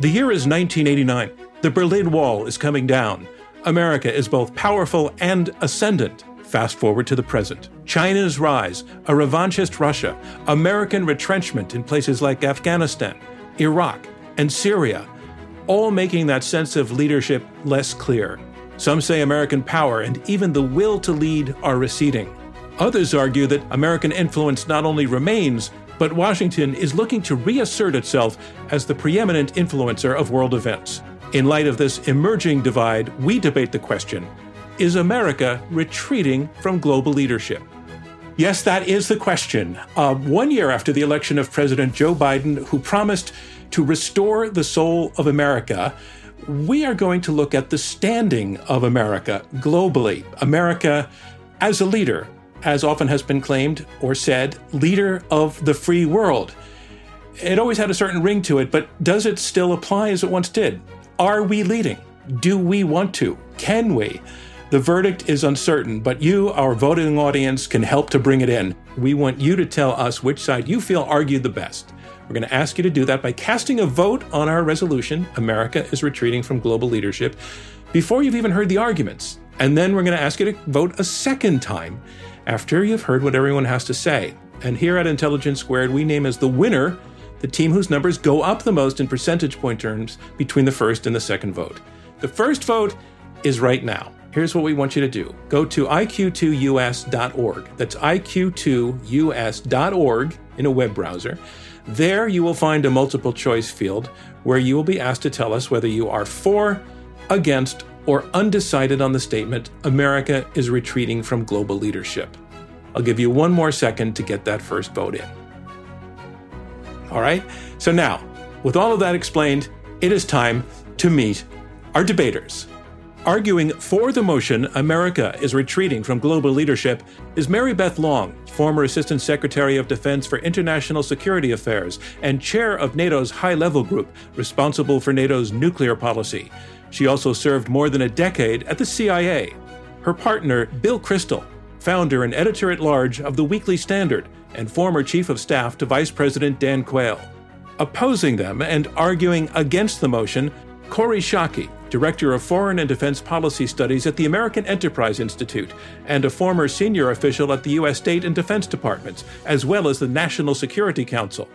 The year is 1989. The Berlin Wall is coming down. America is both powerful and ascendant. Fast forward to the present. China's rise, a revanchist Russia, American retrenchment in places like Afghanistan, Iraq, and Syria, all making that sense of leadership less clear. Some say American power and even the will to lead are receding. Others argue that American influence not only remains, but Washington is looking to reassert itself as the preeminent influencer of world events. In light of this emerging divide, we debate the question Is America retreating from global leadership? Yes, that is the question. Uh, one year after the election of President Joe Biden, who promised to restore the soul of America, we are going to look at the standing of America globally. America as a leader, as often has been claimed or said, leader of the free world. It always had a certain ring to it, but does it still apply as it once did? Are we leading? Do we want to? Can we? The verdict is uncertain, but you, our voting audience, can help to bring it in. We want you to tell us which side you feel argued the best. We're going to ask you to do that by casting a vote on our resolution America is retreating from global leadership before you've even heard the arguments. And then we're going to ask you to vote a second time after you've heard what everyone has to say. And here at Intelligence Squared, we name as the winner the team whose numbers go up the most in percentage point terms between the first and the second vote. The first vote is right now. Here's what we want you to do go to iq2us.org. That's iq2us.org in a web browser. There you will find a multiple choice field where you will be asked to tell us whether you are for, against, or undecided on the statement America is retreating from global leadership. I'll give you one more second to get that first vote in. All right? So now, with all of that explained, it is time to meet our debaters. Arguing for the motion, America is retreating from global leadership, is Mary Beth Long, former Assistant Secretary of Defense for International Security Affairs and chair of NATO's high level group responsible for NATO's nuclear policy. She also served more than a decade at the CIA. Her partner, Bill Kristol, founder and editor at large of the Weekly Standard and former chief of staff to Vice President Dan Quayle. Opposing them and arguing against the motion, Kori Schake, Director of Foreign and Defense Policy Studies at the American Enterprise Institute, and a former senior official at the U.S. State and Defense Departments, as well as the National Security Council.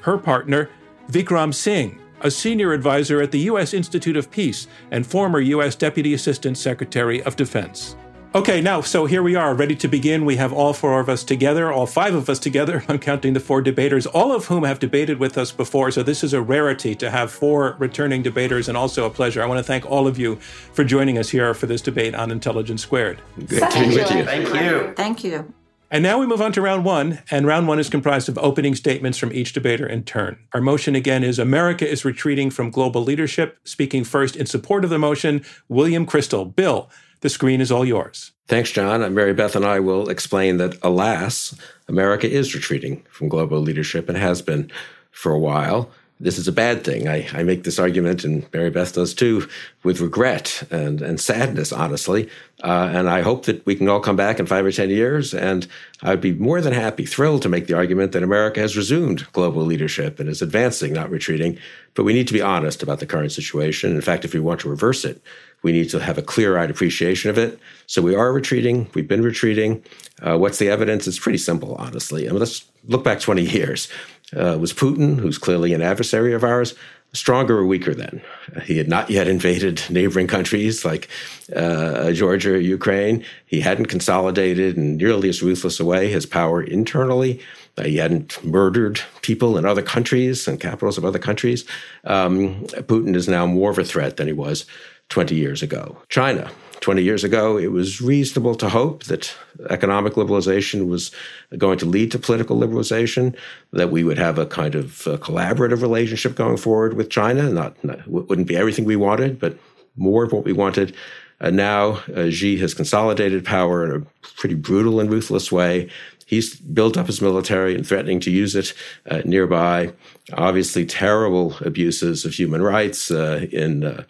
Her partner, Vikram Singh, a senior advisor at the U.S. Institute of Peace and former U.S. Deputy Assistant Secretary of Defense. Okay, now, so here we are, ready to begin. We have all four of us together, all five of us together. I'm counting the four debaters, all of whom have debated with us before. So this is a rarity to have four returning debaters and also a pleasure. I want to thank all of you for joining us here for this debate on Intelligence Squared. Good to be with you. Thank you. Thank you. And now we move on to round one, and round one is comprised of opening statements from each debater in turn. Our motion again is America is retreating from global leadership. Speaking first in support of the motion, William Kristol. Bill, the screen is all yours. Thanks, John. Mary Beth and I will explain that, alas, America is retreating from global leadership and has been for a while. This is a bad thing. I, I make this argument, and Mary Beth does too, with regret and, and sadness, honestly. Uh, and I hope that we can all come back in five or 10 years. And I'd be more than happy, thrilled to make the argument that America has resumed global leadership and is advancing, not retreating. But we need to be honest about the current situation. In fact, if we want to reverse it, we need to have a clear eyed appreciation of it. So we are retreating. We've been retreating. Uh, what's the evidence? It's pretty simple, honestly. I mean, let's look back 20 years. Uh, was Putin, who's clearly an adversary of ours, stronger or weaker then? He had not yet invaded neighboring countries like uh, Georgia or Ukraine. He hadn't consolidated in nearly as ruthless a way his power internally. Uh, he hadn't murdered people in other countries and capitals of other countries. Um, Putin is now more of a threat than he was 20 years ago. China, 20 years ago, it was reasonable to hope that economic liberalization was going to lead to political liberalization, that we would have a kind of uh, collaborative relationship going forward with China. Not, not wouldn't be everything we wanted, but more of what we wanted. And now uh, Xi has consolidated power in a pretty brutal and ruthless way. He's built up his military and threatening to use it uh, nearby. Obviously, terrible abuses of human rights uh, in uh,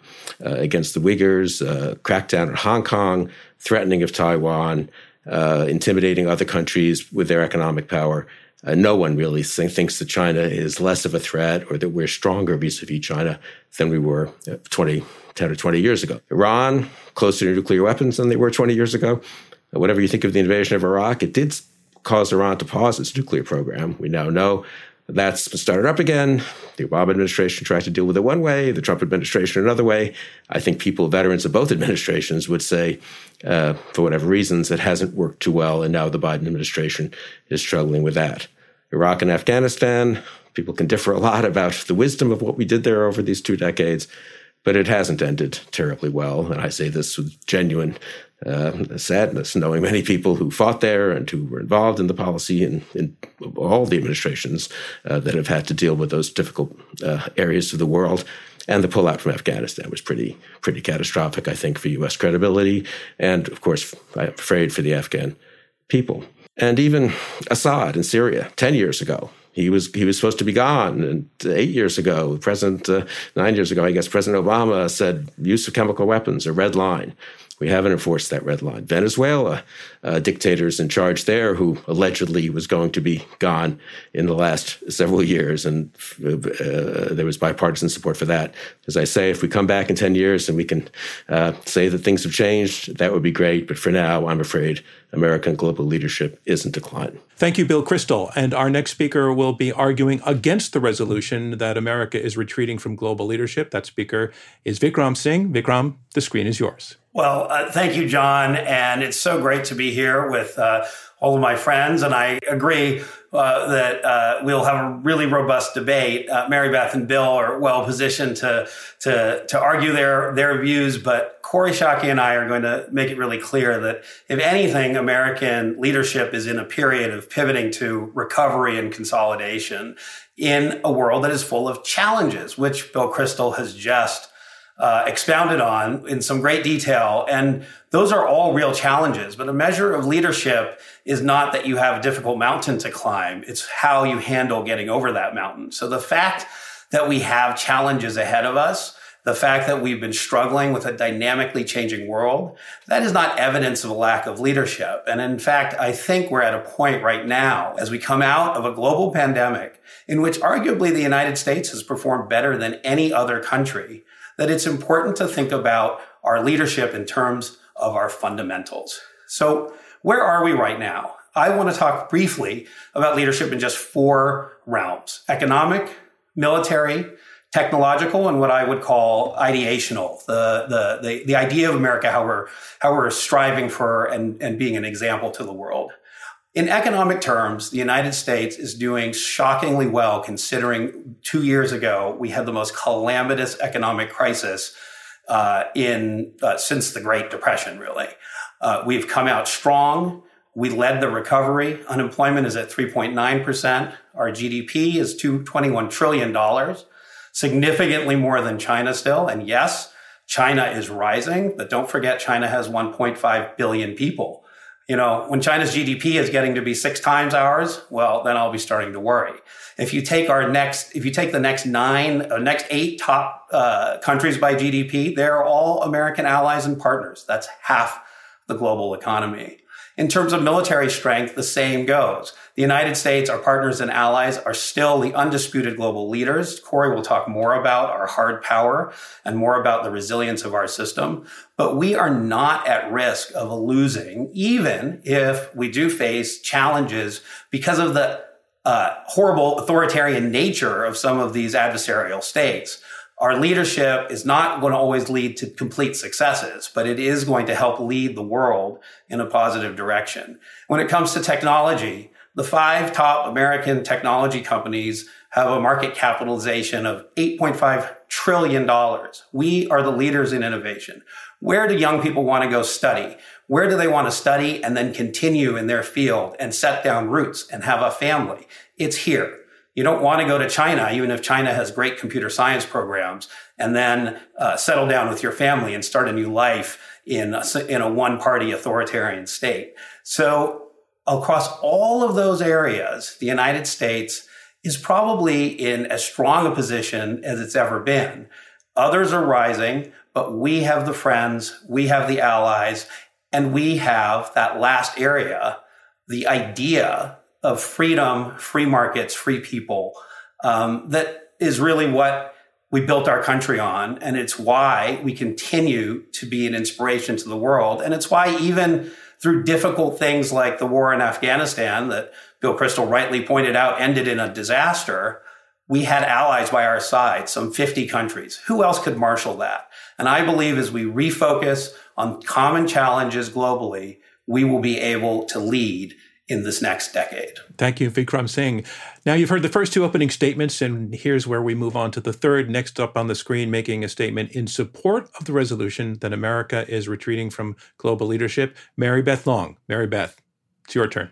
uh against the Uyghurs, uh, crackdown in Hong Kong, threatening of Taiwan, uh, intimidating other countries with their economic power. no one really think, thinks that China is less of a threat or that we're stronger vis-a-vis China than we were 20, 10 or 20 years ago. Iran, closer to nuclear weapons than they were 20 years ago. Whatever you think of the invasion of Iraq, it did caused Iran to pause its nuclear program. We now know that's started up again. The Obama administration tried to deal with it one way, the Trump administration another way. I think people, veterans of both administrations, would say, uh, for whatever reasons, it hasn't worked too well, and now the Biden administration is struggling with that. Iraq and Afghanistan, people can differ a lot about the wisdom of what we did there over these two decades, but it hasn't ended terribly well. And I say this with genuine uh, sadness, knowing many people who fought there and who were involved in the policy and in all the administrations uh, that have had to deal with those difficult uh, areas of the world. And the pullout from Afghanistan was pretty, pretty catastrophic, I think, for U.S. credibility, and of course, I'm afraid for the Afghan people. And even Assad in Syria, ten years ago, he was he was supposed to be gone. And eight years ago, President uh, nine years ago, I guess President Obama said use of chemical weapons a red line. We haven't enforced that red line. Venezuela, uh, dictators in charge there who allegedly was going to be gone in the last several years, and uh, there was bipartisan support for that. As I say, if we come back in 10 years and we can uh, say that things have changed, that would be great. But for now, I'm afraid American global leadership is in decline. Thank you, Bill Kristol. And our next speaker will be arguing against the resolution that America is retreating from global leadership. That speaker is Vikram Singh. Vikram, the screen is yours. Well, uh, thank you, John. And it's so great to be here with uh, all of my friends. And I agree uh, that uh, we'll have a really robust debate. Uh, Mary Beth and Bill are well positioned to, to, to argue their, their views. But Kori Schake and I are going to make it really clear that if anything, American leadership is in a period of pivoting to recovery and consolidation in a world that is full of challenges, which Bill Kristol has just uh, expounded on in some great detail. And those are all real challenges. But a measure of leadership is not that you have a difficult mountain to climb. It's how you handle getting over that mountain. So the fact that we have challenges ahead of us, the fact that we've been struggling with a dynamically changing world, that is not evidence of a lack of leadership. And in fact, I think we're at a point right now as we come out of a global pandemic in which arguably the United States has performed better than any other country that it's important to think about our leadership in terms of our fundamentals. So where are we right now? I want to talk briefly about leadership in just four realms, economic, military, technological, and what I would call ideational, the, the, the, the idea of America, how we're, how we're striving for and, and being an example to the world. In economic terms, the United States is doing shockingly well considering two years ago we had the most calamitous economic crisis uh, in uh, since the Great Depression. Really, uh, we've come out strong. We led the recovery. Unemployment is at 3.9 percent. Our GDP is 221 trillion dollars, significantly more than China still. And yes, China is rising, but don't forget China has 1.5 billion people you know, when China's GDP is getting to be six times ours, well, then I'll be starting to worry. If you take our next, if you take the next nine, or uh, next eight top uh, countries by GDP, they're all American allies and partners. That's half the global economy. In terms of military strength, the same goes. The United States, our partners and allies, are still the undisputed global leaders. Kori will talk more about our hard power and more about the resilience of our system. But we are not at risk of losing, even if we do face challenges because of the uh, horrible authoritarian nature of some of these adversarial states our leadership is not going to always lead to complete successes, but it is going to help lead the world in a positive direction. When it comes to technology, The five top American technology companies have a market capitalization of $8.5 trillion. We are the leaders in innovation. Where do young people want to go study? Where do they want to study and then continue in their field and set down roots and have a family? It's here. You don't want to go to China, even if China has great computer science programs, and then uh, settle down with your family and start a new life in a, in a one party authoritarian state. So across all of those areas, the United States is probably in as strong a position as it's ever been. Others are rising, but we have the friends, we have the allies, and we have that last area, the idea of freedom, free markets, free people, um, that is really what we built our country on. And it's why we continue to be an inspiration to the world. And it's why even through difficult things like the war in Afghanistan that Bill Kristol rightly pointed out ended in a disaster, we had allies by our side, some 50 countries. Who else could marshal that? And I believe as we refocus on common challenges globally, we will be able to lead in this next decade. Thank you, Vikram Singh. Now you've heard the first two opening statements, and here's where we move on to the third. Next up on the screen, making a statement in support of the resolution that America is retreating from global leadership, Mary Beth Long. Mary Beth, it's your turn.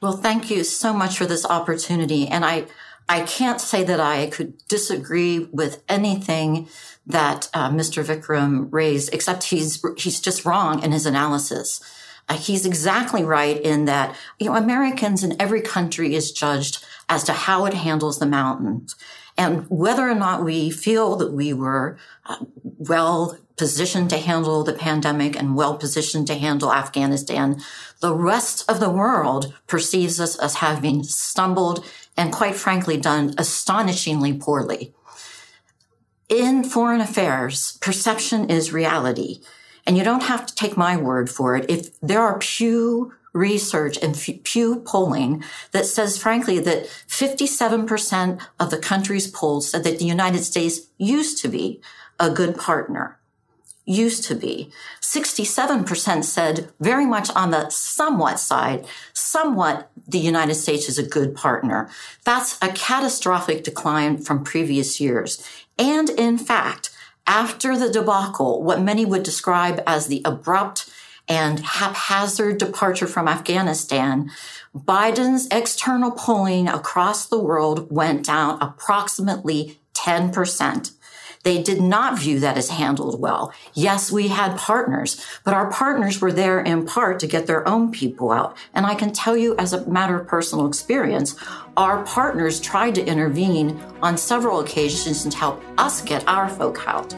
Well, thank you so much for this opportunity. And I, I can't say that I could disagree with anything that uh, Mr. Vikram raised, except he's he's just wrong in his analysis. Uh, he's exactly right in that, you know, Americans in every country is judged as to how it handles the mountains. And whether or not we feel that we were uh, well positioned to handle the pandemic and well positioned to handle Afghanistan, the rest of the world perceives us as having stumbled and quite frankly done astonishingly poorly. In foreign affairs, perception is reality. And you don't have to take my word for it. If there are Pew research and Pew polling that says, frankly, that 57% of the countries polled said that the United States used to be a good partner. Used to be. 67% said very much on the somewhat side, somewhat the United States is a good partner. That's a catastrophic decline from previous years. And in fact, after the debacle, what many would describe as the abrupt and haphazard departure from Afghanistan, Biden's external polling across the world went down approximately 10%. They did not view that as handled well. Yes, we had partners, but our partners were there in part to get their own people out. And I can tell you as a matter of personal experience, our partners tried to intervene on several occasions and help us get our folk out.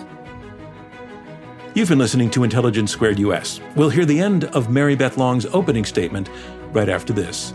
You've been listening to Intelligence Squared US. We'll hear the end of Mary Beth Long's opening statement right after this.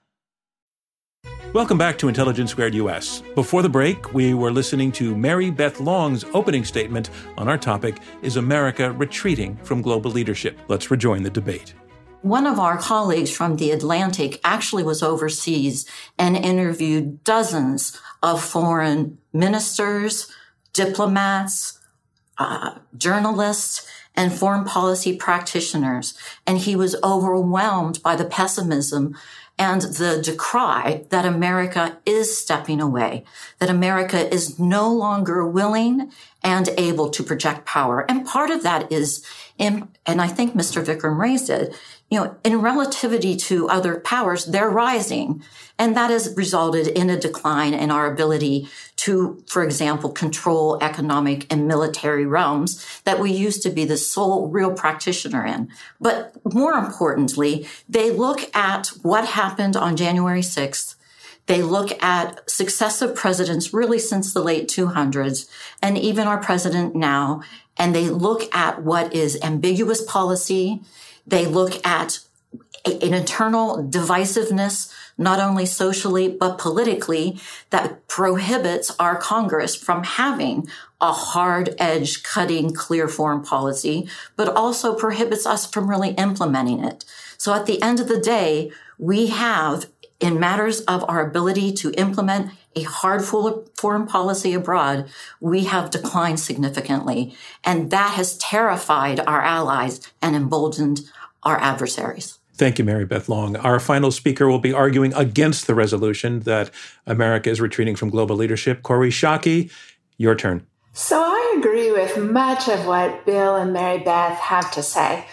Welcome back to Intelligence Squared US. Before the break, we were listening to Mary Beth Long's opening statement on our topic Is America Retreating from Global Leadership? Let's rejoin the debate. One of our colleagues from the Atlantic actually was overseas and interviewed dozens of foreign ministers, diplomats, uh, journalists, and foreign policy practitioners. And he was overwhelmed by the pessimism and the decry that America is stepping away, that America is no longer willing and able to project power. And part of that is in, and I think Mr. Vikram raised it, you know, in relativity to other powers, they're rising. And that has resulted in a decline in our ability to, for example, control economic and military realms that we used to be the sole real practitioner in. But more importantly, they look at what happened on January 6th. They look at successive presidents really since the late 200s and even our president now and they look at what is ambiguous policy. They look at an internal divisiveness, not only socially, but politically, that prohibits our Congress from having a hard edge cutting clear foreign policy, but also prohibits us from really implementing it. So at the end of the day, we have in matters of our ability to implement a hard foreign policy abroad, we have declined significantly. And that has terrified our allies and emboldened our adversaries. Thank you, Mary Beth Long. Our final speaker will be arguing against the resolution that America is retreating from global leadership. Kori Schake, your turn. So I agree with much of what Bill and Mary Beth have to say.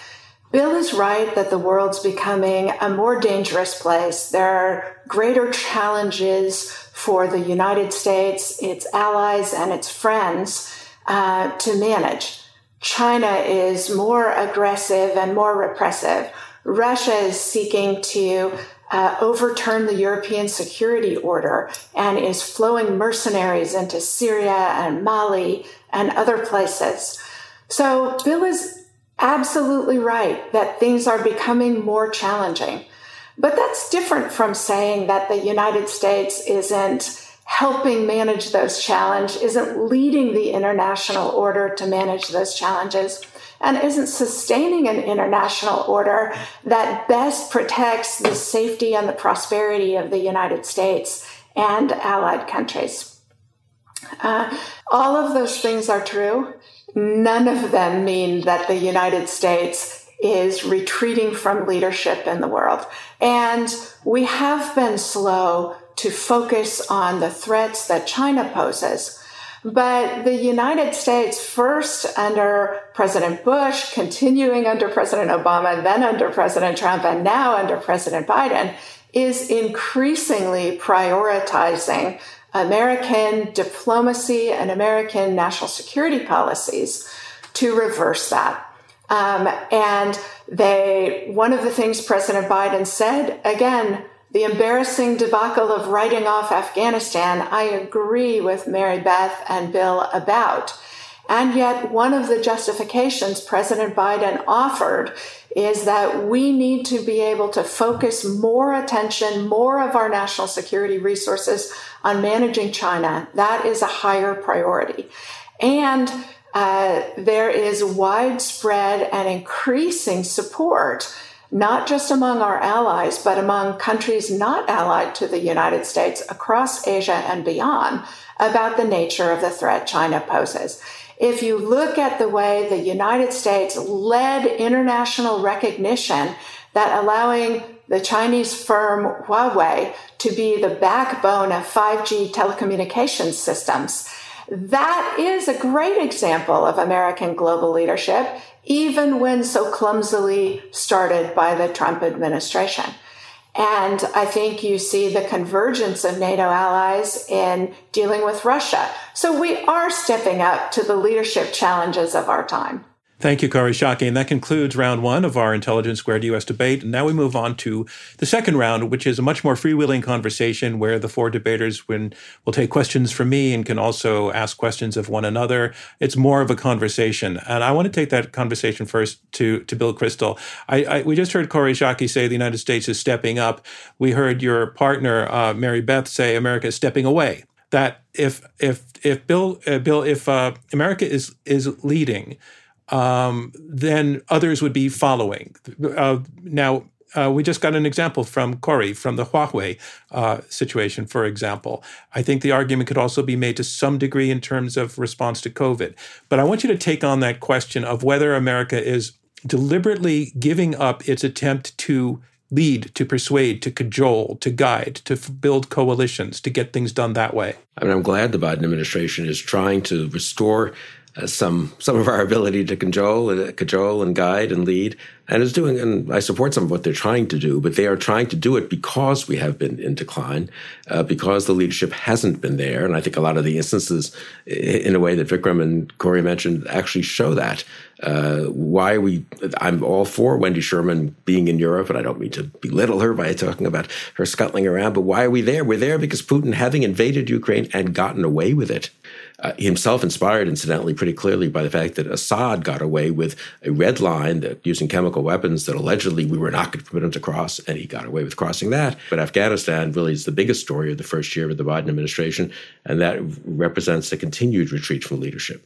Bill is right that the world's becoming a more dangerous place. There are greater challenges for the United States, its allies, and its friends uh, to manage. China is more aggressive and more repressive. Russia is seeking to uh, overturn the European security order and is flowing mercenaries into Syria and Mali and other places. So Bill is absolutely right that things are becoming more challenging. But that's different from saying that the United States isn't helping manage those challenges, isn't leading the international order to manage those challenges, and isn't sustaining an international order that best protects the safety and the prosperity of the United States and allied countries. Uh, all of those things are true. None of them mean that the United States is retreating from leadership in the world. And we have been slow to focus on the threats that China poses. But the United States, first under President Bush, continuing under President Obama, then under President Trump, and now under President Biden, is increasingly prioritizing American diplomacy and American national security policies to reverse that. Um, and they, one of the things President Biden said, again, the embarrassing debacle of writing off Afghanistan, I agree with Mary Beth and Bill about. And yet, one of the justifications President Biden offered is that we need to be able to focus more attention, more of our national security resources on managing China. That is a higher priority. And uh, there is widespread and increasing support, not just among our allies, but among countries not allied to the United States across Asia and beyond about the nature of the threat China poses. If you look at the way the United States led international recognition that allowing the Chinese firm Huawei to be the backbone of 5G telecommunications systems, that is a great example of American global leadership, even when so clumsily started by the Trump administration. And I think you see the convergence of NATO allies in dealing with Russia. So we are stepping up to the leadership challenges of our time. Thank you, Kori Schake. And that concludes round one of our Intelligence Squared US debate. And now we move on to the second round, which is a much more freewheeling conversation where the four debaters will take questions from me and can also ask questions of one another. It's more of a conversation. And I want to take that conversation first to, to Bill Kristol. I, I, we just heard Kori Schake say the United States is stepping up. We heard your partner, uh, Mary Beth, say America is stepping away. That if if if Bill uh, Bill if uh, America is is leading, um, then others would be following. Uh, now, uh, we just got an example from Kori from the Huawei uh, situation, for example. I think the argument could also be made to some degree in terms of response to COVID. But I want you to take on that question of whether America is deliberately giving up its attempt to lead, to persuade, to cajole, to guide, to f- build coalitions, to get things done that way. I mean, I'm glad the Biden administration is trying to restore some some of our ability to cajole, uh, cajole and guide and lead. and is doing, and I support some of what they're trying to do, but they are trying to do it because we have been in decline, uh, because the leadership hasn't been there. And I think a lot of the instances, in a way that Vikram and Kori mentioned, actually show that. Uh, why we, I'm all for Wendy Sherman being in Europe, and I don't mean to belittle her by talking about her scuttling around, but why are we there? We're there because Putin, having invaded Ukraine and gotten away with it, uh, himself inspired, incidentally, pretty clearly by the fact that Assad got away with a red line that using chemical weapons that allegedly we were not going to permit him to cross, and he got away with crossing that. But Afghanistan really is the biggest story of the first year of the Biden administration, and that represents a continued retreat from leadership.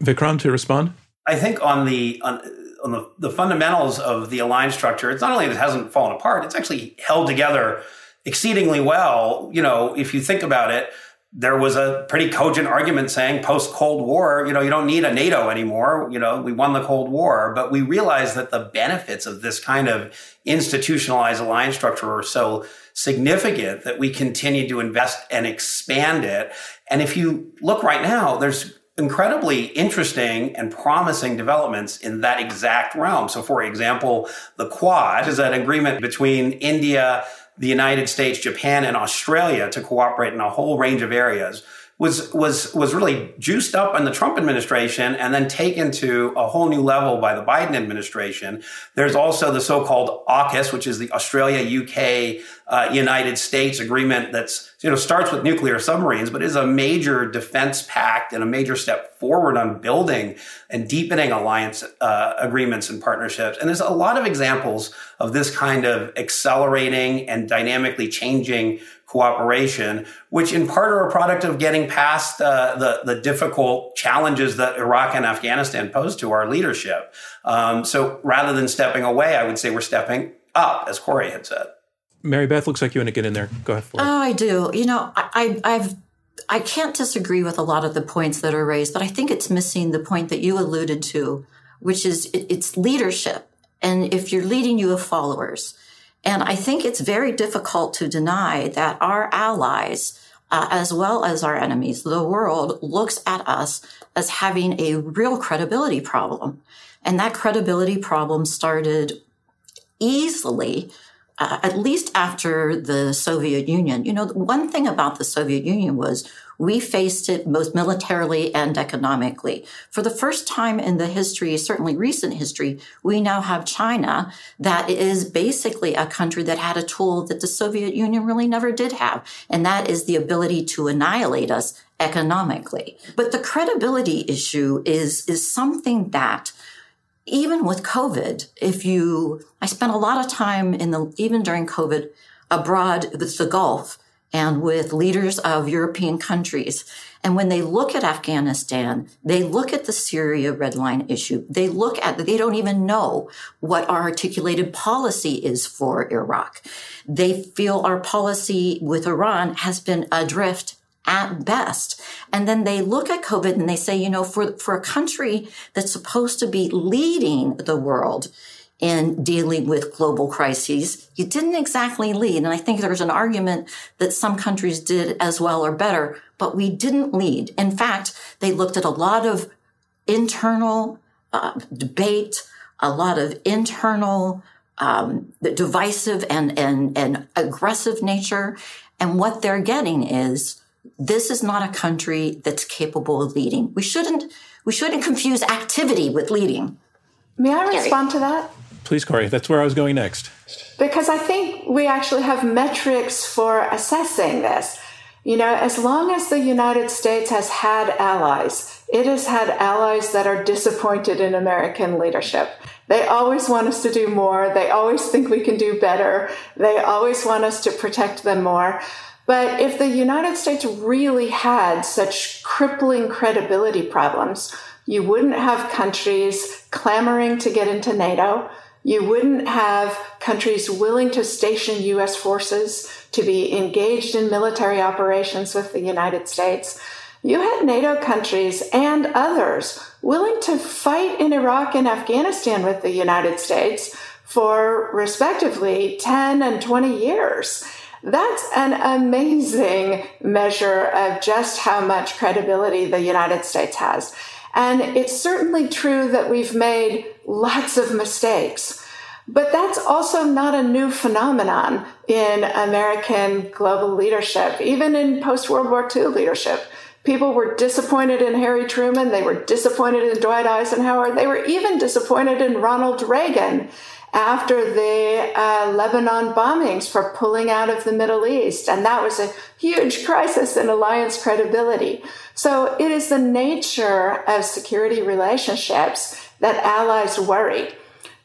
Vikram, to respond? I think on the on, on the, the fundamentals of the alliance structure, it's not only that it hasn't fallen apart, it's actually held together exceedingly well. You know, if you think about it, there was a pretty cogent argument saying post Cold War, you know, you don't need a NATO anymore. You know, we won the Cold War, but we realized that the benefits of this kind of institutionalized alliance structure are so significant that we continue to invest and expand it. And if you look right now, there's incredibly interesting and promising developments in that exact realm. So, for example, the Quad is an agreement between India, the United States, Japan, and Australia to cooperate in a whole range of areas was was was really juiced up in the Trump administration and then taken to a whole new level by the Biden administration. There's also the so-called AUKUS, which is the Australia, UK, uh, United States agreement that's you know starts with nuclear submarines, but is a major defense pact and a major step forward on building and deepening alliance uh, agreements and partnerships. And there's a lot of examples of this kind of accelerating and dynamically changing cooperation, which in part are a product of getting past uh, the, the difficult challenges that Iraq and Afghanistan pose to our leadership. Um, so rather than stepping away, I would say we're stepping up, as Kori had said. Mary Beth, looks like you want to get in there. Go ahead. Oh, I do. You know, I, I've I can't disagree with a lot of the points that are raised, but I think it's missing the point that you alluded to, which is it, it's leadership. And if you're leading, you have followers. And I think it's very difficult to deny that our allies, uh, as well as our enemies, the world looks at us as having a real credibility problem. And that credibility problem started easily uh, at least after the Soviet Union. You know, one thing about the Soviet Union was we faced it both militarily and economically. For the first time in the history, certainly recent history, we now have China that is basically a country that had a tool that the Soviet Union really never did have. And that is the ability to annihilate us economically. But the credibility issue is, is something that even with COVID, if you, I spent a lot of time in the, even during COVID abroad with the Gulf and with leaders of European countries. And when they look at Afghanistan, they look at the Syria red line issue. They look at, they don't even know what our articulated policy is for Iraq. They feel our policy with Iran has been adrift at best. And then they look at COVID and they say, you know, for, for a country that's supposed to be leading the world in dealing with global crises, you didn't exactly lead. And I think there's an argument that some countries did as well or better, but we didn't lead. In fact, they looked at a lot of internal uh, debate, a lot of internal um, divisive and, and, and aggressive nature. And what they're getting is this is not a country that's capable of leading. We shouldn't we shouldn't confuse activity with leading. May I respond to that? Please, Kori. That's where I was going next. Because I think we actually have metrics for assessing this. You know, as long as the United States has had allies, it has had allies that are disappointed in American leadership. They always want us to do more. They always think we can do better. They always want us to protect them more. But if the United States really had such crippling credibility problems, you wouldn't have countries clamoring to get into NATO. You wouldn't have countries willing to station U.S. forces to be engaged in military operations with the United States. You had NATO countries and others willing to fight in Iraq and Afghanistan with the United States for respectively 10 and 20 years. That's an amazing measure of just how much credibility the United States has. And it's certainly true that we've made lots of mistakes. But that's also not a new phenomenon in American global leadership, even in post World War II leadership. People were disappointed in Harry Truman. They were disappointed in Dwight Eisenhower. They were even disappointed in Ronald Reagan after the uh, Lebanon bombings for pulling out of the Middle East. And that was a huge crisis in alliance credibility. So it is the nature of security relationships that allies worry.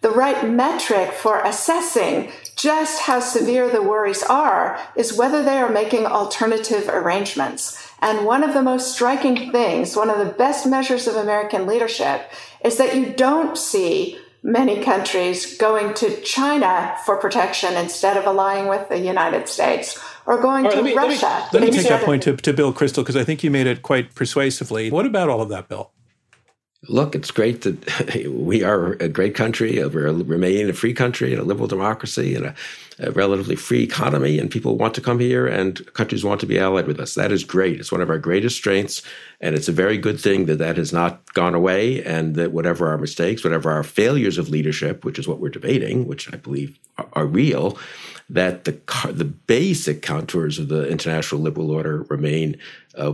The right metric for assessing just how severe the worries are is whether they are making alternative arrangements. And one of the most striking things, one of the best measures of American leadership, is that you don't see many countries going to China for protection instead of allying with the United States or going right, to me, Russia. Let me, let me take that point to, to Bill Kristol because I think you made it quite persuasively. What about all of that, Bill? Look, it's great that we are a great country. We're remaining a free country and a liberal democracy and a, a, relatively free economy, and people want to come here and countries want to be allied with us. That is great. It's one of our greatest strengths, and it's a very good thing that that has not gone away, and that whatever our mistakes, whatever our failures of leadership, which is what we're debating, which I believe are, are real, that the the basic contours of the international liberal order remain uh,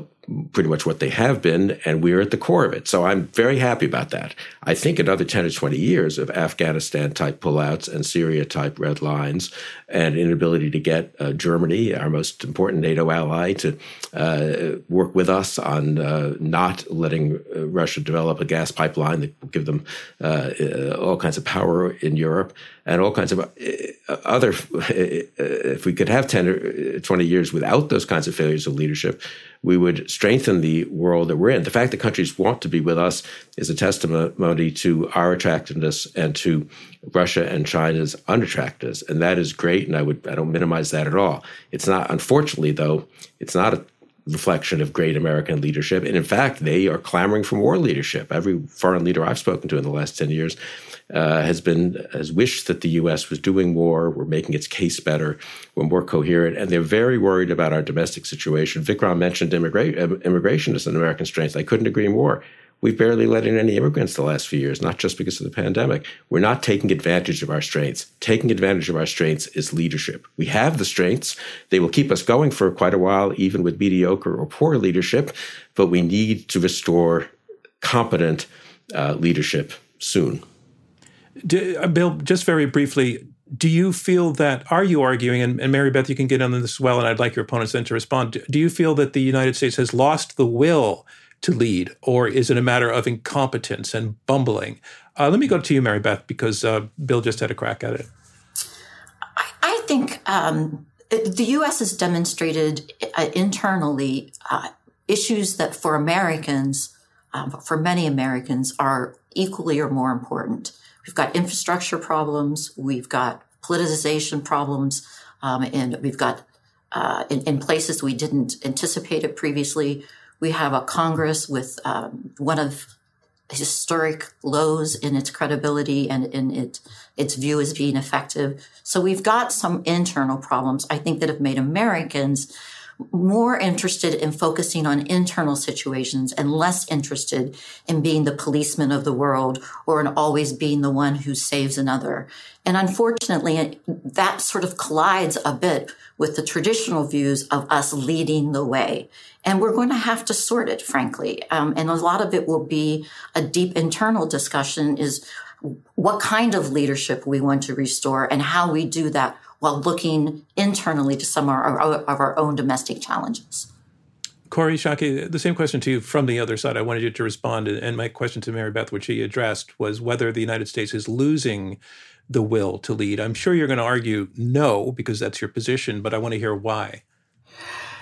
pretty much what they have been, and we're at the core of it. So I'm very happy about that. I think another 10 or 20 years of Afghanistan type pullouts and Syria type red lines and inability to get uh, Germany, our most important NATO ally, to uh, work with us on uh, not letting uh, Russia develop a gas pipeline that will give them uh, uh, all kinds of power in Europe and all kinds of uh, other. Uh, if we could have 10 or uh, 20 years without those kinds of failures of leadership, we would strengthen the world that we're in. The fact that countries want to be with us is a testimony to our attractiveness and to Russia and China's unattractiveness. And that is great. And I would, I don't minimize that at all. It's not, unfortunately, though, it's not a reflection of great American leadership. And in fact, they are clamoring for more leadership. Every foreign leader I've spoken to in the last 10 years uh, has been has wished that the U.S. was doing more, we're making its case better, we're more coherent, and they're very worried about our domestic situation. Vikram mentioned immigra- immigration as an American strength. I couldn't agree more. We've barely let in any immigrants the last few years, not just because of the pandemic. We're not taking advantage of our strengths. Taking advantage of our strengths is leadership. We have the strengths. They will keep us going for quite a while, even with mediocre or poor leadership, but we need to restore competent uh, leadership soon. Do, uh, Bill, just very briefly, do you feel that, are you arguing, and, and, Mary Beth, you can get on this as well, and I'd like your opponents then to respond. Do, do you feel that the United States has lost the will to lead, or is it a matter of incompetence and bumbling? Uh, let me go to you, Mary Beth, because uh, Bill just had a crack at it. I, I think um, the U.S. has demonstrated uh, internally uh, issues that for Americans, um, for many Americans, are equally or more important. We've got infrastructure problems. We've got politicization problems. Um, and we've got uh, in, in, places we didn't anticipate it previously. We have a Congress with um, one of historic lows in its credibility and in it, its view as being effective. So we've got some internal problems, I think, that have made Americans more interested in focusing on internal situations and less interested in being the policeman of the world or in always being the one who saves another. And unfortunately, that sort of collides a bit with the traditional views of us leading the way. And we're going to have to sort it, frankly. Um, and a lot of it will be a deep internal discussion is what kind of leadership we want to restore and how we do that while looking internally to some of our, of our own domestic challenges. Kori Schake, the same question to you from the other side. I wanted you to respond. And my question to Mary Beth, which she addressed, was whether the United States is losing the will to lead. I'm sure you're going to argue no, because that's your position, but I want to hear why.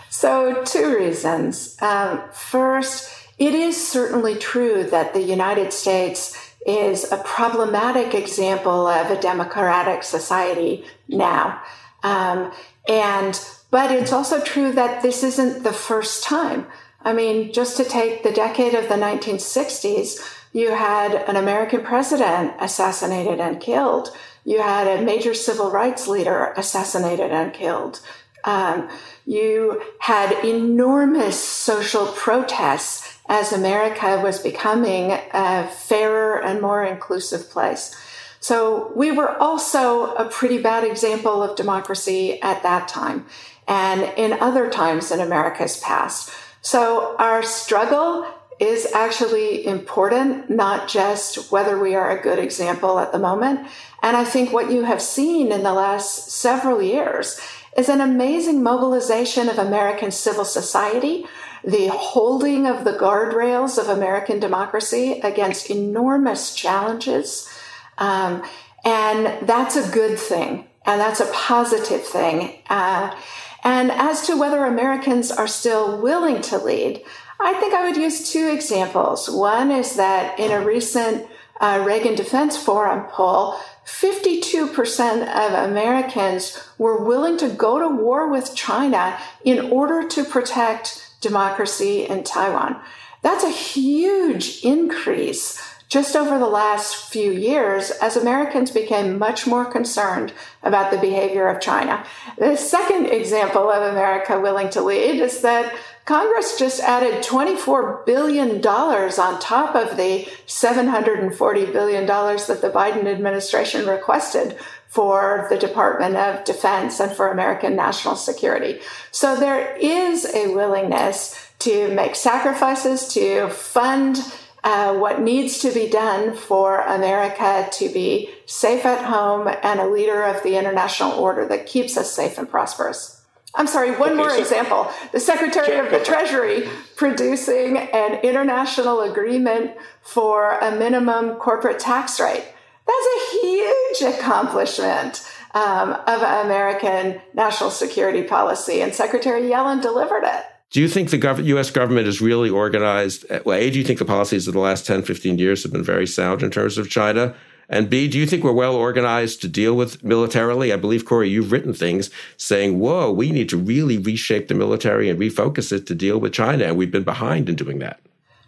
So, two reasons. Um, first, it is certainly true that the United States is a problematic example of a democratic society now. Um, and, but it's also true that this isn't the first time. I mean, just to take the decade of the 1960s, you had an American president assassinated and killed. You had a major civil rights leader assassinated and killed. Um, you had enormous social protests as America was becoming a fairer and more inclusive place. So we were also a pretty bad example of democracy at that time and in other times in America's past. So our struggle is actually important, not just whether we are a good example at the moment. And I think what you have seen in the last several years is an amazing mobilization of American civil society, the holding of the guardrails of American democracy against enormous challenges. Um, and that's a good thing. And that's a positive thing. Uh, and as to whether Americans are still willing to lead, I think I would use two examples. One is that in a recent uh, Reagan Defense Forum poll, 52% of Americans were willing to go to war with China in order to protect democracy in Taiwan. That's a huge increase just over the last few years as Americans became much more concerned about the behavior of China. The second example of America willing to lead is that Congress just added $24 billion on top of the $740 billion that the Biden administration requested for the Department of Defense and for American national security. So there is a willingness to make sacrifices, to fund uh, what needs to be done for America to be safe at home and a leader of the international order that keeps us safe and prosperous. I'm sorry, one okay, more so, example. The Secretary of the Treasury producing an international agreement for a minimum corporate tax rate. That's a huge accomplishment um, of American national security policy, and Secretary Yellen delivered it. Do you think the gov- U.S. government is really organized? Well, A, do you think the policies of the last 10, 15 years have been very sound in terms of China? And B, do you think we're well organized to deal with militarily? I believe, Kori, you've written things saying, whoa, we need to really reshape the military and refocus it to deal with China. And we've been behind in doing that.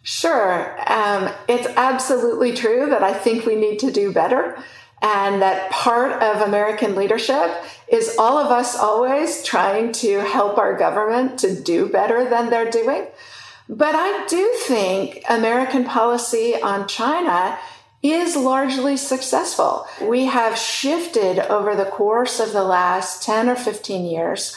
Sure. Um, it's absolutely true that I think we need to do better. And that part of American leadership is all of us always trying to help our government to do better than they're doing. But I do think American policy on China is largely successful. We have shifted over the course of the last 10 or 15 years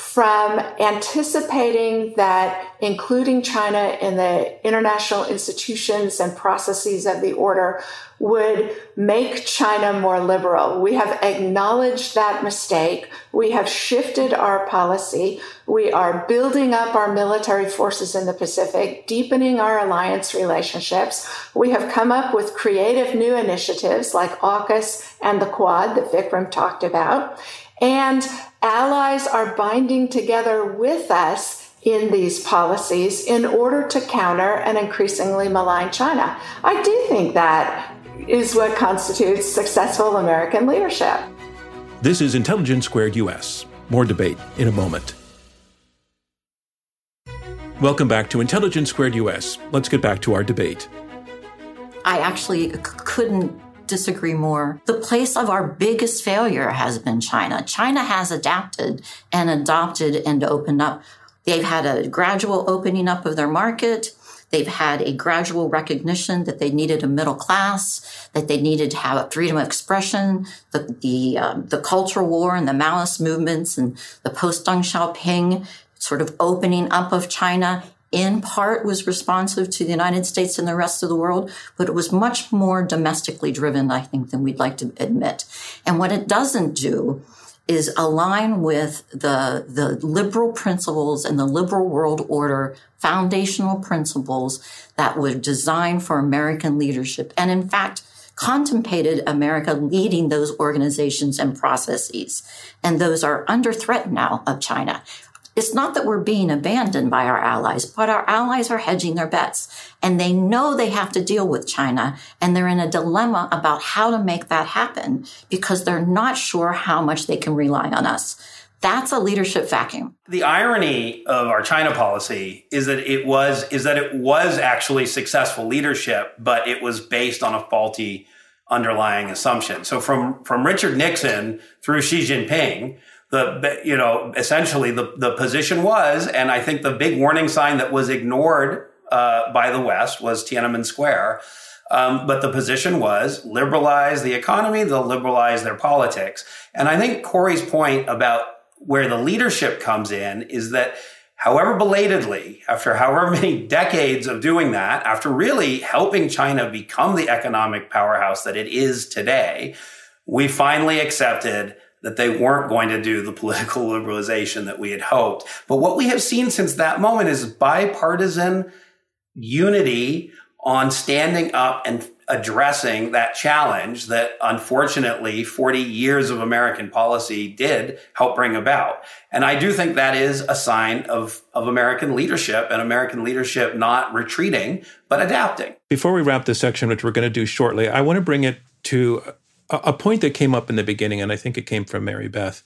from anticipating that including China in the international institutions and processes of the order would make China more liberal. We have acknowledged that mistake. We have shifted our policy. We are building up our military forces in the Pacific, deepening our alliance relationships. We have come up with creative new initiatives like AUKUS and the Quad that Vikram talked about. And allies are binding together with us in these policies in order to counter an increasingly malign China. I do think that is what constitutes successful American leadership. This is Intelligence Squared US. More debate in a moment. Welcome back to Intelligence Squared US. Let's get back to our debate. I actually c- couldn't disagree more. The place of our biggest failure has been China. China has adapted and adopted and opened up. They've had a gradual opening up of their market. They've had a gradual recognition that they needed a middle class, that they needed to have freedom of expression, the the, um, the culture war and the Maoist movements and the post Deng Xiaoping sort of opening up of China in part was responsive to the United States and the rest of the world, but it was much more domestically driven, I think, than we'd like to admit. And what it doesn't do is align with the, the liberal principles and the liberal world order foundational principles that were designed for American leadership. And in fact, contemplated America leading those organizations and processes. And those are under threat now of China. It's not that we're being abandoned by our allies, but our allies are hedging their bets and they know they have to deal with China and they're in a dilemma about how to make that happen because they're not sure how much they can rely on us. That's a leadership vacuum. The irony of our China policy is that it was is that it was actually successful leadership, but it was based on a faulty underlying assumption. So from from Richard Nixon through Xi Jinping, the you know essentially the the position was, and I think the big warning sign that was ignored uh, by the West was Tiananmen Square. Um, but the position was liberalize the economy, they'll liberalize their politics. And I think Kori's point about where the leadership comes in is that however belatedly, after however many decades of doing that, after really helping China become the economic powerhouse that it is today, we finally accepted that they weren't going to do the political liberalization that we had hoped. But what we have seen since that moment is bipartisan unity on standing up and addressing that challenge that unfortunately 40 years of American policy did help bring about. And I do think that is a sign of, of American leadership and American leadership not retreating, but adapting. Before we wrap this section, which we're going to do shortly, I want to bring it to a, point that came up in the beginning, and I think it came from Mary Beth,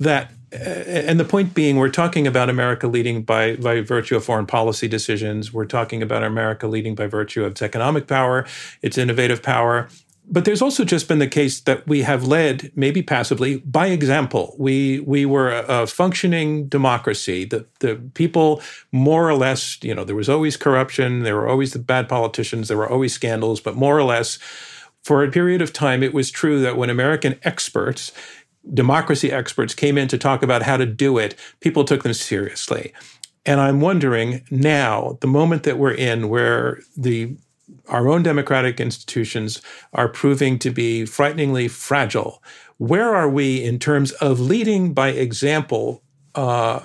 that and the point being, we're talking about America leading by, by virtue of foreign policy decisions. We're talking about America leading by virtue of its economic power, its innovative power. But there's also just been the case that we have led, maybe passively, by example. We we were a, a functioning democracy. The the people more or less, you know, there was always corruption, there were always the bad politicians, there were always scandals, but more or less, for a period of time, it was true that when American experts democracy experts came in to talk about how to do it, people took them seriously. And I'm wondering now, the moment that we're in, where the our own democratic institutions are proving to be frighteningly fragile, where are we in terms of leading by example, uh,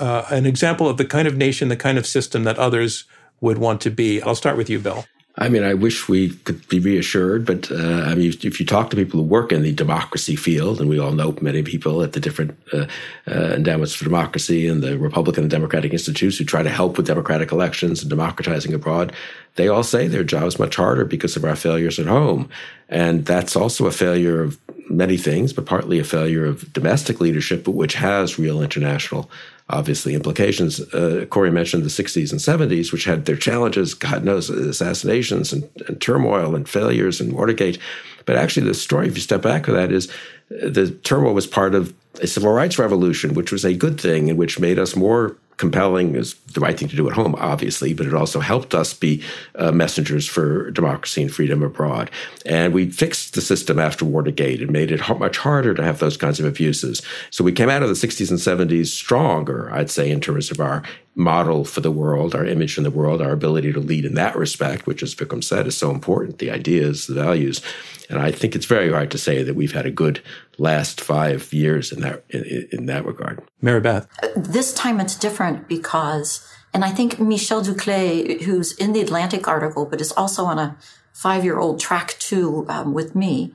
uh, an example of the kind of nation, the kind of system that others would want to be? I'll start with you, Bill. I mean, I wish we could be reassured, but uh, I mean, if you talk to people who work in the democracy field, and we all know many people at the different uh, uh, endowments for democracy and the Republican and Democratic institutes who try to help with democratic elections and democratizing abroad, they all say their job is much harder because of our failures at home. And that's also a failure of many things, but partly a failure of domestic leadership, but which has real international obviously implications. Uh, Kori mentioned the 60s and 70s, which had their challenges, God knows, assassinations and, and, turmoil and failures and Watergate. But actually, the story, if you step back to that, is the turmoil was part of a civil rights revolution, which was a good thing and which made us more compelling is the right thing to do at home, obviously, but it also helped us be uh, messengers for democracy and freedom abroad. And we fixed the system after Watergate and made it much harder to have those kinds of abuses. So we came out of the 60s and 70s stronger, I'd say, in terms of our model for the world, our image in the world, our ability to lead in that respect, which, as Vikram said, is so important the ideas, the values. And I think it's very hard to say that we've had a good last five years in that in, in that regard. Mary Beth, this time it's different because, and I think Michel Duclos, who's in the Atlantic article, but is also on a five-year-old track too um, with me.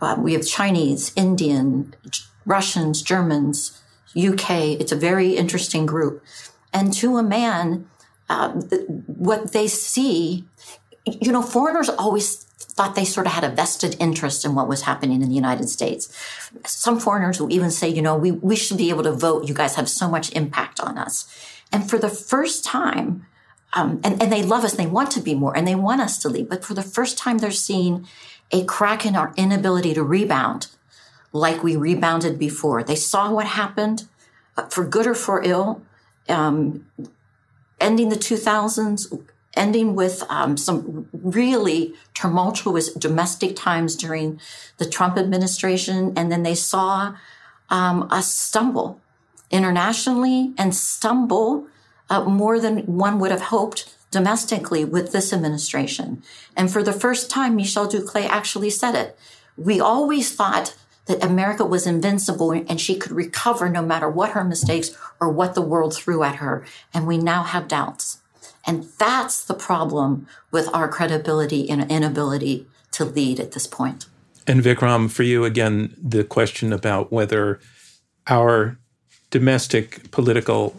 Um, we have Chinese, Indian, Russians, Germans, UK. It's a very interesting group, and to a man, uh, what they see, you know, foreigners always thought they sort of had a vested interest in what was happening in the United States. Some foreigners will even say, you know, we, we should be able to vote. You guys have so much impact on us. And for the first time, um, and, and they love us, and they want to be more, and they want us to lead. But for the first time, they're seeing a crack in our inability to rebound like we rebounded before. They saw what happened uh, for good or for ill. Um, ending the 2000s, ending with um, some really tumultuous domestic times during the Trump administration. And then they saw um, us stumble internationally and stumble uh, more than one would have hoped domestically with this administration. And for the first time, Michel Duclos actually said it. We always thought that America was invincible and she could recover no matter what her mistakes or what the world threw at her. And we now have doubts. And that's the problem with our credibility and inability to lead at this point. And Vikram, for you, again, the question about whether our domestic political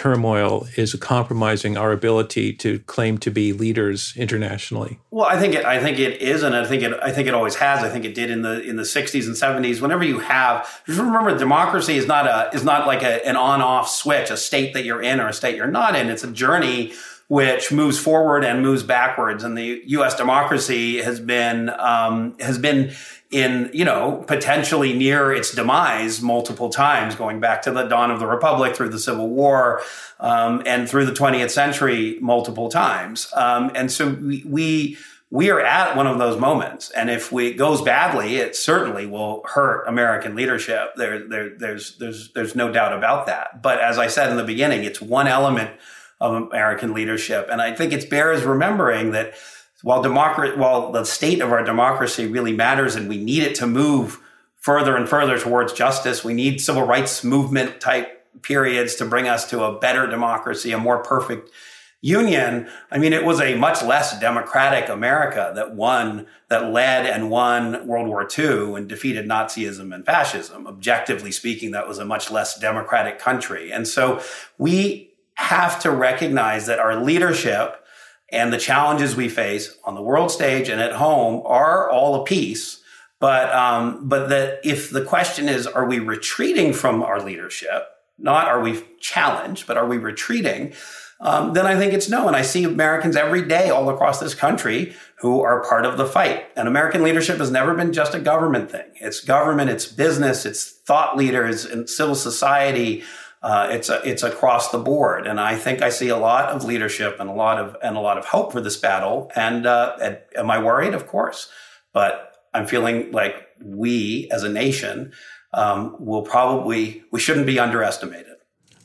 turmoil is compromising our ability to claim to be leaders internationally? Well, I think it, I think it is, and I think it I think it always has. I think it did in the in the 60s and 70s. Whenever you have, just remember, democracy is not a is not like a, an on off switch, a state that you're in or a state you're not in. It's a journey which moves forward and moves backwards. And the U.S. democracy has been um, has been in you know potentially near its demise multiple times, going back to the dawn of the republic, through the Civil War, um, and through the 20th century multiple times. Um, and so we, we we are at one of those moments. And if we, it goes badly, it certainly will hurt American leadership. There, there, there's, there's, there's no doubt about that. But as I said in the beginning, it's one element of American leadership. And I think it's bears remembering that while democracy, while the state of our democracy really matters and we need it to move further and further towards justice, we need civil rights movement type periods to bring us to a better democracy, a more perfect union. I mean, it was a much less democratic America that won, that led and won World War II and defeated Nazism and fascism. Objectively speaking, that was a much less democratic country. And so we have to recognize that our leadership and the challenges we face on the world stage and at home are all a piece. But, um, but that if the question is, are we retreating from our leadership? Not are we challenged, but are we retreating? Um, then I think it's no. And I see Americans every day all across this country who are part of the fight. And American leadership has never been just a government thing. It's government, it's business, it's thought leaders and civil society, uh, it's a, it's across the board, and I think I see a lot of leadership and a lot of and a lot of hope for this battle. And, uh, and am I worried? Of course, but I'm feeling like we as a nation um, will probably we shouldn't be underestimated.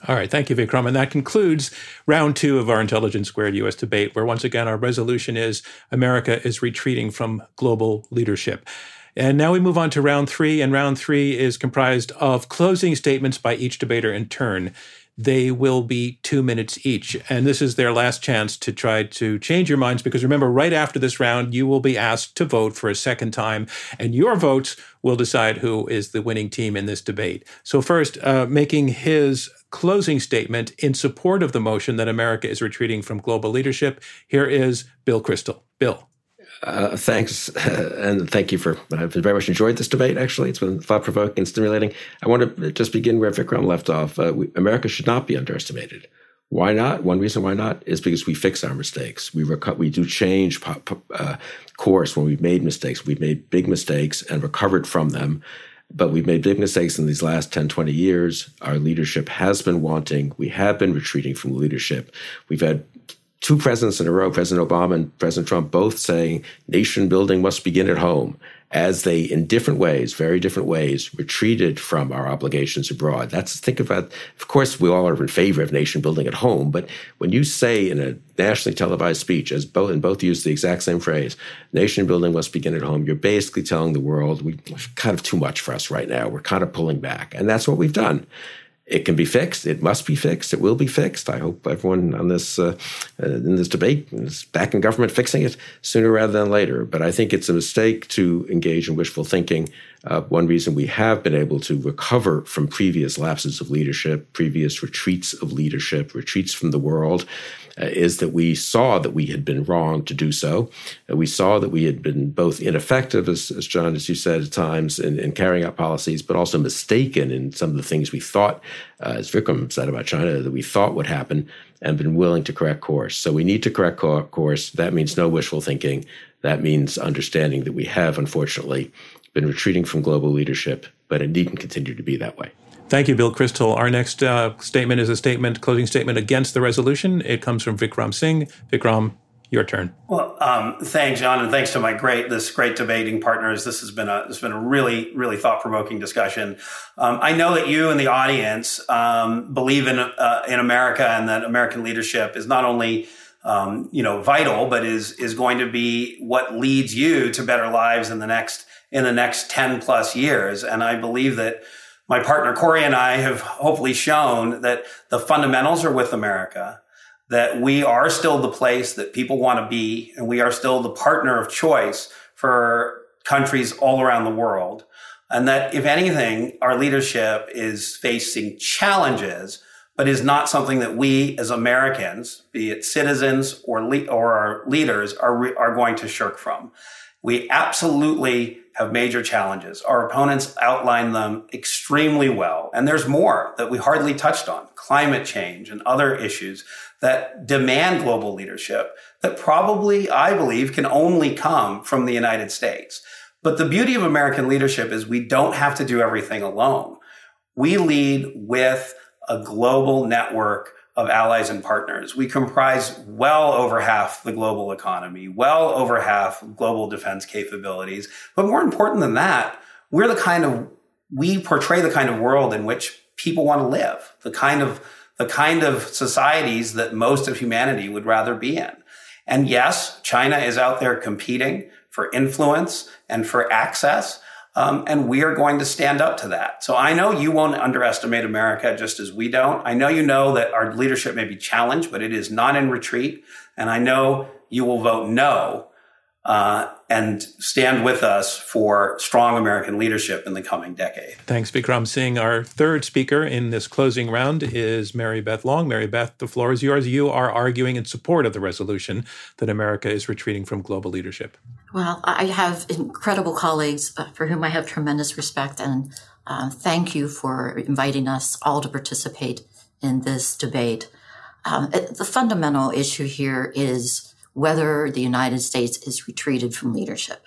All right, thank you, Vikram. And that concludes round two of our Intelligence Squared US debate, where once again our resolution is America is retreating from global leadership. And now we move on to round three, and round three is comprised of closing statements by each debater in turn. They will be two minutes each. And this is their last chance to try to change your minds because remember, right after this round, you will be asked to vote for a second time, and your votes will decide who is the winning team in this debate. So, first, uh, making his closing statement in support of the motion that America is retreating from global leadership, here is Bill Kristol. Bill. Uh, thanks, and thank you for. I've very much enjoyed this debate. Actually, it's been thought provoking and stimulating. I want to just begin where Vikram left off. Uh, we, America should not be underestimated. Why not? One reason why not is because we fix our mistakes. We reco- we do change uh, course when we've made mistakes. We've made big mistakes and recovered from them. But we've made big mistakes in these last 10, 20 years. Our leadership has been wanting. We have been retreating from leadership. We've had two presidents in a row, President Obama and President Trump, both saying nation building must begin at home, as they, in different ways, very different ways, retreated from our obligations abroad. That's think about. Of course, we all are in favor of nation building at home, but when you say in a nationally televised speech, as both and both use the exact same phrase, nation building must begin at home, you're basically telling the world we kind of too much for us right now. We're kind of pulling back, and that's what we've done it can be fixed. It must be fixed. It will be fixed. I hope everyone on this uh, uh, in this debate is back in government fixing it sooner rather than later. But I think it's a mistake to engage in wishful thinking. Uh, one reason we have been able to recover from previous lapses of leadership, previous retreats of leadership, retreats from the world, uh, is that we saw that we had been wrong to do so. Uh, we saw that we had been both ineffective, as, as John, as you said at times, in, in, carrying out policies, but also mistaken in some of the things we thought, uh, as Vikram said about China, that we thought would happen and been willing to correct course. So we need to correct co- course. That means no wishful thinking. That means understanding that we have, unfortunately, been retreating from global leadership, but it needn't continue to be that way. Thank you, Bill Kristol. Our next uh, statement is a statement, closing statement against the resolution. It comes from Vikram Singh. Vikram, your turn. Well, um, thanks, John, and thanks to my great this great debating partners. This has been a this has been a really really thought provoking discussion. Um, I know that you and the audience um, believe in uh, in America and that American leadership is not only um, you know vital, but is is going to be what leads you to better lives in the next in the next ten plus years. And I believe that my partner Kori and I have hopefully shown that the fundamentals are with America, that we are still the place that people want to be, and we are still the partner of choice for countries all around the world. And that if anything, our leadership is facing challenges, but is not something that we as Americans, be it citizens or, le- or our leaders, are, re- are going to shirk from. We absolutely have major challenges. Our opponents outlined them extremely well. And there's more that we hardly touched on climate change and other issues that demand global leadership that probably, I believe, can only come from the United States. But the beauty of American leadership is we don't have to do everything alone. We lead with a global network of allies and partners. We comprise well over half the global economy, well over half global defense capabilities. But more important than that, we're the kind of, we portray the kind of world in which people want to live, the kind of, the kind of societies that most of humanity would rather be in. And yes, China is out there competing for influence and for access. Um, and we are going to stand up to that. So I know you won't underestimate America just as we don't. I know you know that our leadership may be challenged, but it is not in retreat. And I know you will vote no uh, and stand with us for strong American leadership in the coming decade. Thanks, Vikram Singh. Our third speaker in this closing round is Mary Beth Long. Mary Beth, the floor is yours. You are arguing in support of the resolution that America is retreating from global leadership. Well, I have incredible colleagues uh, for whom I have tremendous respect, and uh, thank you for inviting us all to participate in this debate. Um, the fundamental issue here is whether the United States is retreated from leadership.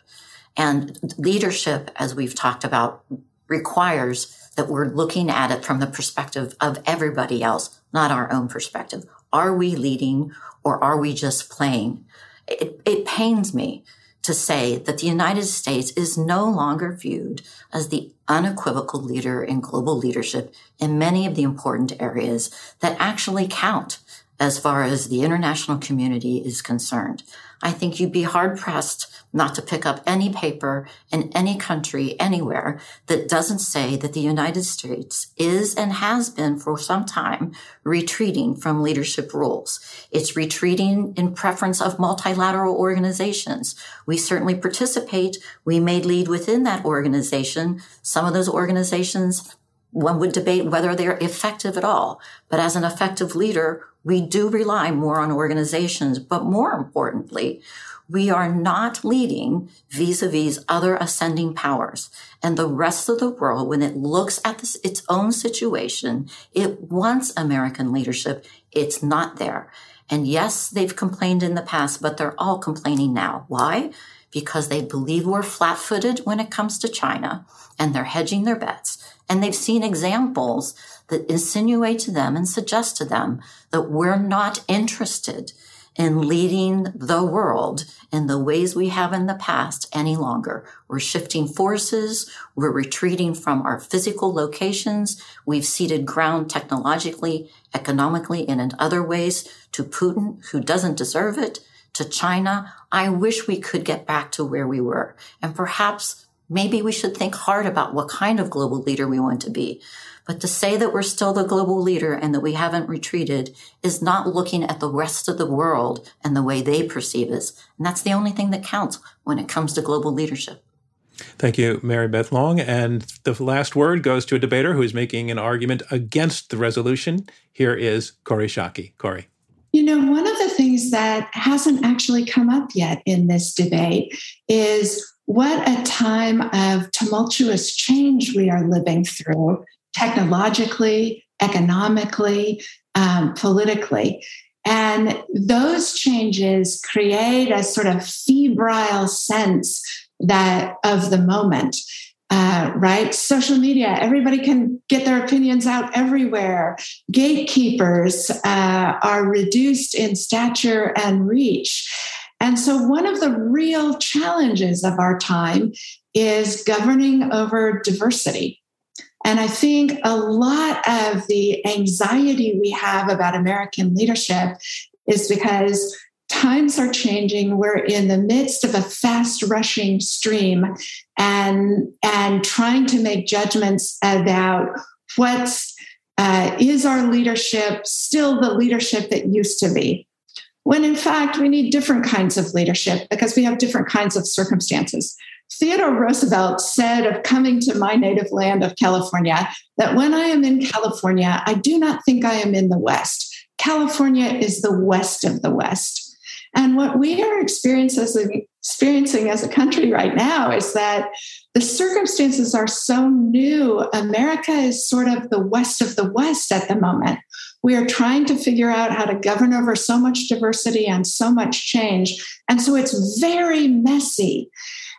And leadership, as we've talked about, requires that we're looking at it from the perspective of everybody else, not our own perspective. Are we leading or are we just playing? It, it pains me to say that the United States is no longer viewed as the unequivocal leader in global leadership in many of the important areas that actually count as far as the international community is concerned. I think you'd be hard pressed not to pick up any paper in any country anywhere that doesn't say that the United States is and has been for some time retreating from leadership roles. It's retreating in preference of multilateral organizations. We certainly participate. We may lead within that organization. Some of those organizations one would debate whether they're effective at all. But as an effective leader, we do rely more on organizations, but more importantly, we are not leading vis-a-vis other ascending powers. And the rest of the world, when it looks at this, its own situation, it wants American leadership. It's not there. And yes, they've complained in the past, but they're all complaining now. Why? Because they believe we're flat footed when it comes to China and they're hedging their bets. And they've seen examples that insinuate to them and suggest to them that we're not interested in leading the world in the ways we have in the past any longer. We're shifting forces. We're retreating from our physical locations. We've ceded ground technologically, economically, and in other ways to Putin, who doesn't deserve it, to China. I wish we could get back to where we were. And perhaps maybe we should think hard about what kind of global leader we want to be. But to say that we're still the global leader and that we haven't retreated is not looking at the rest of the world and the way they perceive us. And that's the only thing that counts when it comes to global leadership. Thank you, Mary Beth Long. And the last word goes to a debater who is making an argument against the resolution. Here is Kori Schake. Kori. You know, one of the things that hasn't actually come up yet in this debate is what a time of tumultuous change we are living through technologically, economically, um, politically. And those changes create a sort of febrile sense that of the moment. Uh, right? Social media, everybody can get their opinions out everywhere. Gatekeepers uh, are reduced in stature and reach. And so, one of the real challenges of our time is governing over diversity. And I think a lot of the anxiety we have about American leadership is because times are changing. We're in the midst of a fast rushing stream and, and trying to make judgments about what's uh, is our leadership still the leadership that used to be? When in fact, we need different kinds of leadership because we have different kinds of circumstances. Theodore Roosevelt said of coming to my native land of California that when I am in California, I do not think I am in the West. California is the West of the West. And what we are experiencing, as a country right now is that the circumstances are so new. America is sort of the West of the West at the moment. We are trying to figure out how to govern over so much diversity and so much change. And so it's very messy.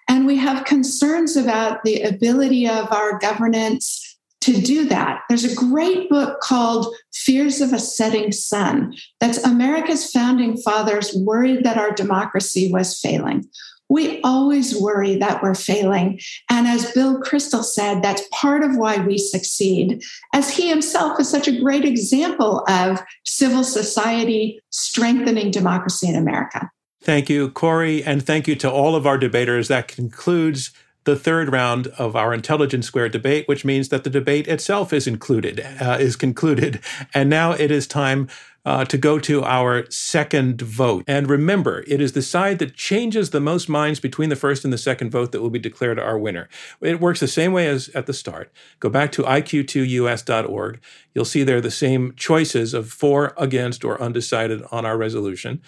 And we have concerns about the ability of our governance to do that. There's a great book called Fears of a Setting Sun that's America's founding fathers worried that our democracy was failing. We always worry that we're failing. And as Bill Kristol said, that's part of why we succeed, as he himself is such a great example of civil society strengthening democracy in America. Thank you, Kori, and thank you to all of our debaters. That concludes the third round of our Intelligence Squared debate, which means that the debate itself is included, uh, is concluded. And now it is time uh, to go to our second vote. And remember, it is the side that changes the most minds between the first and the second vote that will be declared our winner. It works the same way as at the start. Go back to iq2us.org. You'll see there the same choices of for, against, or undecided on our resolution.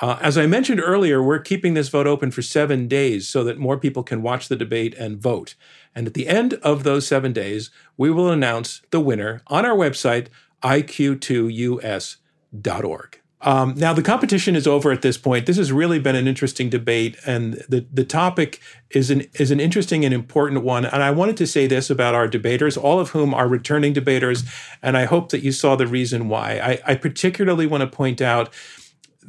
Uh, as I mentioned earlier, we're keeping this vote open for seven days so that more people can watch the debate and vote. And at the end of those seven days, we will announce the winner on our website, iq2us.org. Um, now, the competition is over at this point. This has really been an interesting debate, and the, the topic is an, is an interesting and important one. And I wanted to say this about our debaters, all of whom are returning debaters, and I hope that you saw the reason why. I, I particularly want to point out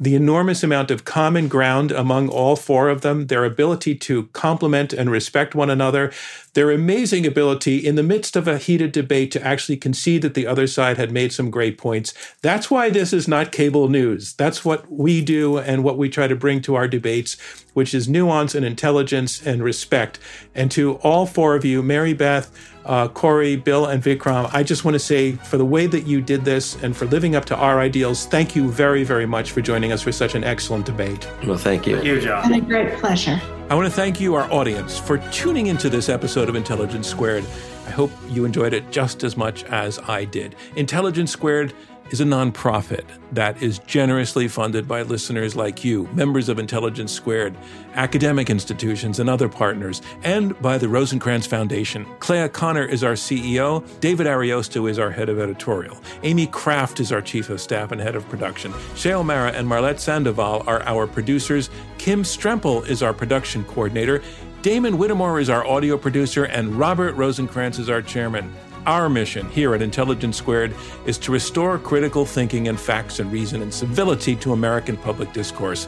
the enormous amount of common ground among all four of them, their ability to complement and respect one another, their amazing ability in the midst of a heated debate to actually concede that the other side had made some great points. That's why this is not cable news. That's what we do and what we try to bring to our debates, which is nuance and intelligence and respect. And to all four of you, Mary Beth, uh, Kori, Bill, and Vikram, I just want to say for the way that you did this and for living up to our ideals, thank you very, very much for joining us for such an excellent debate. Well, thank you. Thank you, John. And a great pleasure. I want to thank you, our audience, for tuning into this episode of Intelligence Squared. I hope you enjoyed it just as much as I did. Intelligence Squared is a nonprofit that is generously funded by listeners like you, members of Intelligence Squared, academic institutions, and other partners, and by the Rosenkranz Foundation. Clea Connor is our CEO, David Ariosto is our head of editorial, Amy Kraft is our chief of staff and head of production, Shay O'Mara and Marlette Sandoval are our producers, Kim Strempel is our production coordinator, Damon Whittemore is our audio producer, and Robert Rosenkranz is our chairman. Our mission here at Intelligence Squared is to restore critical thinking and facts and reason and civility to American public discourse.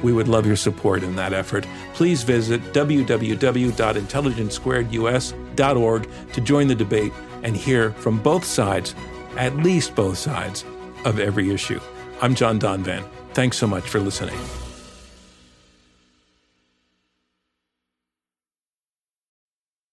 We would love your support in that effort. Please visit www.intelligencesquaredus.org to join the debate and hear from both sides, at least both sides, of every issue. I'm John Donvan. Thanks so much for listening.